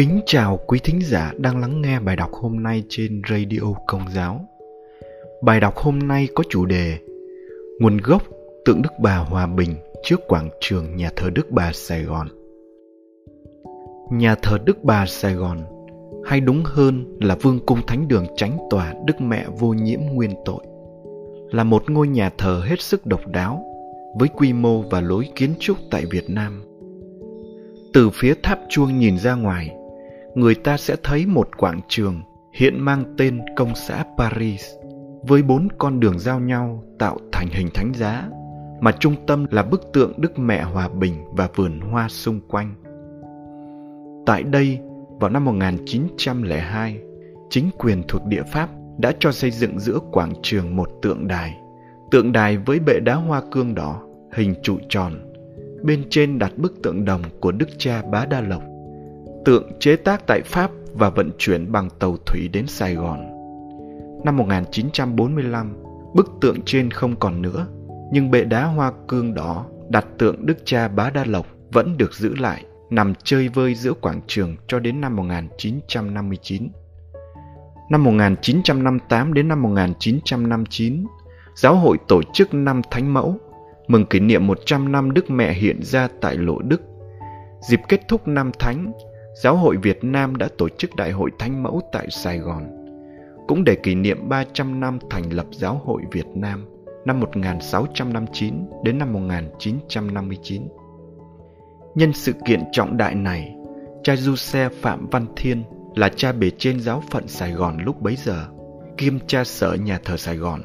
Kính chào quý thính giả đang lắng nghe bài đọc hôm nay trên Radio Công giáo. Bài đọc hôm nay có chủ đề Nguồn gốc tượng Đức Bà Hòa Bình trước quảng trường nhà thờ Đức Bà Sài Gòn. Nhà thờ Đức Bà Sài Gòn, hay đúng hơn là Vương cung Thánh đường Chánh tòa Đức Mẹ vô nhiễm nguyên tội, là một ngôi nhà thờ hết sức độc đáo với quy mô và lối kiến trúc tại Việt Nam. Từ phía tháp chuông nhìn ra ngoài, người ta sẽ thấy một quảng trường hiện mang tên công xã Paris với bốn con đường giao nhau tạo thành hình thánh giá mà trung tâm là bức tượng Đức Mẹ Hòa Bình và vườn hoa xung quanh. Tại đây, vào năm 1902, chính quyền thuộc địa Pháp đã cho xây dựng giữa quảng trường một tượng đài. Tượng đài với bệ đá hoa cương đỏ, hình trụ tròn. Bên trên đặt bức tượng đồng của Đức cha Bá Đa Lộc. Tượng chế tác tại Pháp và vận chuyển bằng tàu thủy đến Sài Gòn. Năm 1945, bức tượng trên không còn nữa, nhưng bệ đá hoa cương đỏ đặt tượng Đức cha Bá Đa Lộc vẫn được giữ lại, nằm chơi vơi giữa quảng trường cho đến năm 1959. Năm 1958 đến năm 1959, giáo hội tổ chức năm Thánh Mẫu, mừng kỷ niệm 100 năm Đức Mẹ hiện ra tại Lộ Đức. Dịp kết thúc năm Thánh, Giáo hội Việt Nam đã tổ chức Đại hội Thánh Mẫu tại Sài Gòn, cũng để kỷ niệm 300 năm thành lập Giáo hội Việt Nam năm 1659 đến năm 1959. Nhân sự kiện trọng đại này, cha du xe Phạm Văn Thiên là cha bề trên giáo phận Sài Gòn lúc bấy giờ, kiêm cha sở nhà thờ Sài Gòn,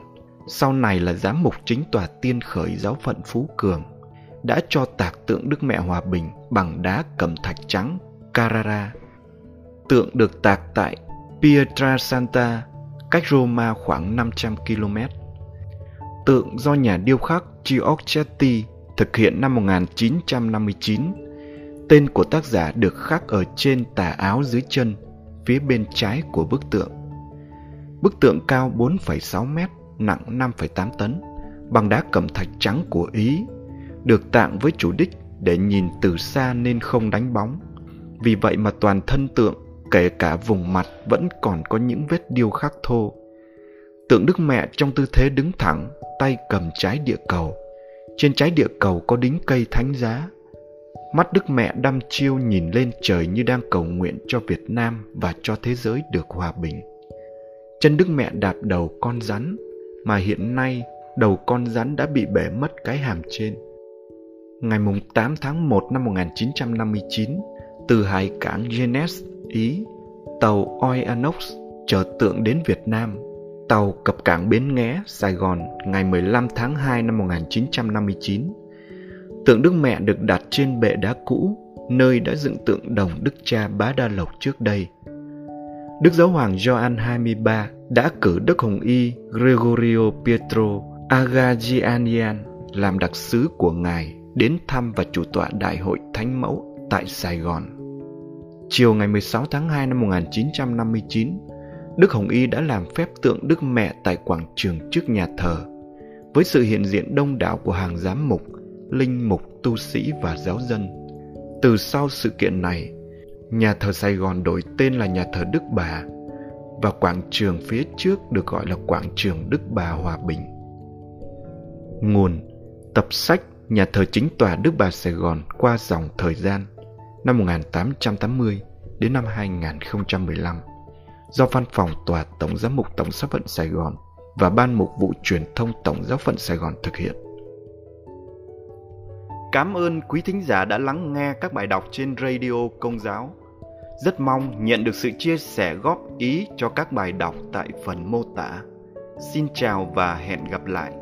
sau này là giám mục chính tòa tiên khởi giáo phận Phú Cường, đã cho tạc tượng Đức Mẹ Hòa Bình bằng đá cẩm thạch trắng Carrara. Tượng được tạc tại Pietrasanta, cách Roma khoảng 500 km. Tượng do nhà điêu khắc Giorgetti thực hiện năm 1959. Tên của tác giả được khắc ở trên tà áo dưới chân, phía bên trái của bức tượng. Bức tượng cao 4,6 mét, nặng 5,8 tấn, bằng đá cẩm thạch trắng của Ý, được tặng với chủ đích để nhìn từ xa nên không đánh bóng. Vì vậy mà toàn thân tượng, kể cả vùng mặt vẫn còn có những vết điêu khắc thô. Tượng Đức Mẹ trong tư thế đứng thẳng, tay cầm trái địa cầu. Trên trái địa cầu có đính cây thánh giá. Mắt Đức Mẹ đăm chiêu nhìn lên trời như đang cầu nguyện cho Việt Nam và cho thế giới được hòa bình. Chân Đức Mẹ đạp đầu con rắn, mà hiện nay đầu con rắn đã bị bể mất cái hàm trên. Ngày 8 tháng 1 năm 1959, từ hải cảng Genes, Ý, tàu Oianox chở tượng đến Việt Nam. Tàu cập cảng Bến Nghé, Sài Gòn ngày 15 tháng 2 năm 1959. Tượng Đức Mẹ được đặt trên bệ đá cũ, nơi đã dựng tượng đồng Đức Cha Bá Đa Lộc trước đây. Đức Giáo hoàng Gioan 23 đã cử Đức Hồng Y Gregorio Pietro Agagianian làm đặc sứ của Ngài đến thăm và chủ tọa Đại hội Thánh Mẫu tại Sài Gòn. Chiều ngày 16 tháng 2 năm 1959, Đức Hồng Y đã làm phép tượng Đức Mẹ tại quảng trường trước nhà thờ, với sự hiện diện đông đảo của hàng giám mục, linh mục, tu sĩ và giáo dân. Từ sau sự kiện này, nhà thờ Sài Gòn đổi tên là nhà thờ Đức Bà và quảng trường phía trước được gọi là quảng trường Đức Bà Hòa Bình. Nguồn Tập sách Nhà thờ chính tòa Đức Bà Sài Gòn qua dòng thời gian năm 1880 đến năm 2015 do Văn phòng Tòa Tổng giám mục Tổng giáo phận Sài Gòn và Ban mục vụ truyền thông Tổng giáo phận Sài Gòn thực hiện. Cảm ơn quý thính giả đã lắng nghe các bài đọc trên radio Công giáo. Rất mong nhận được sự chia sẻ góp ý cho các bài đọc tại phần mô tả. Xin chào và hẹn gặp lại.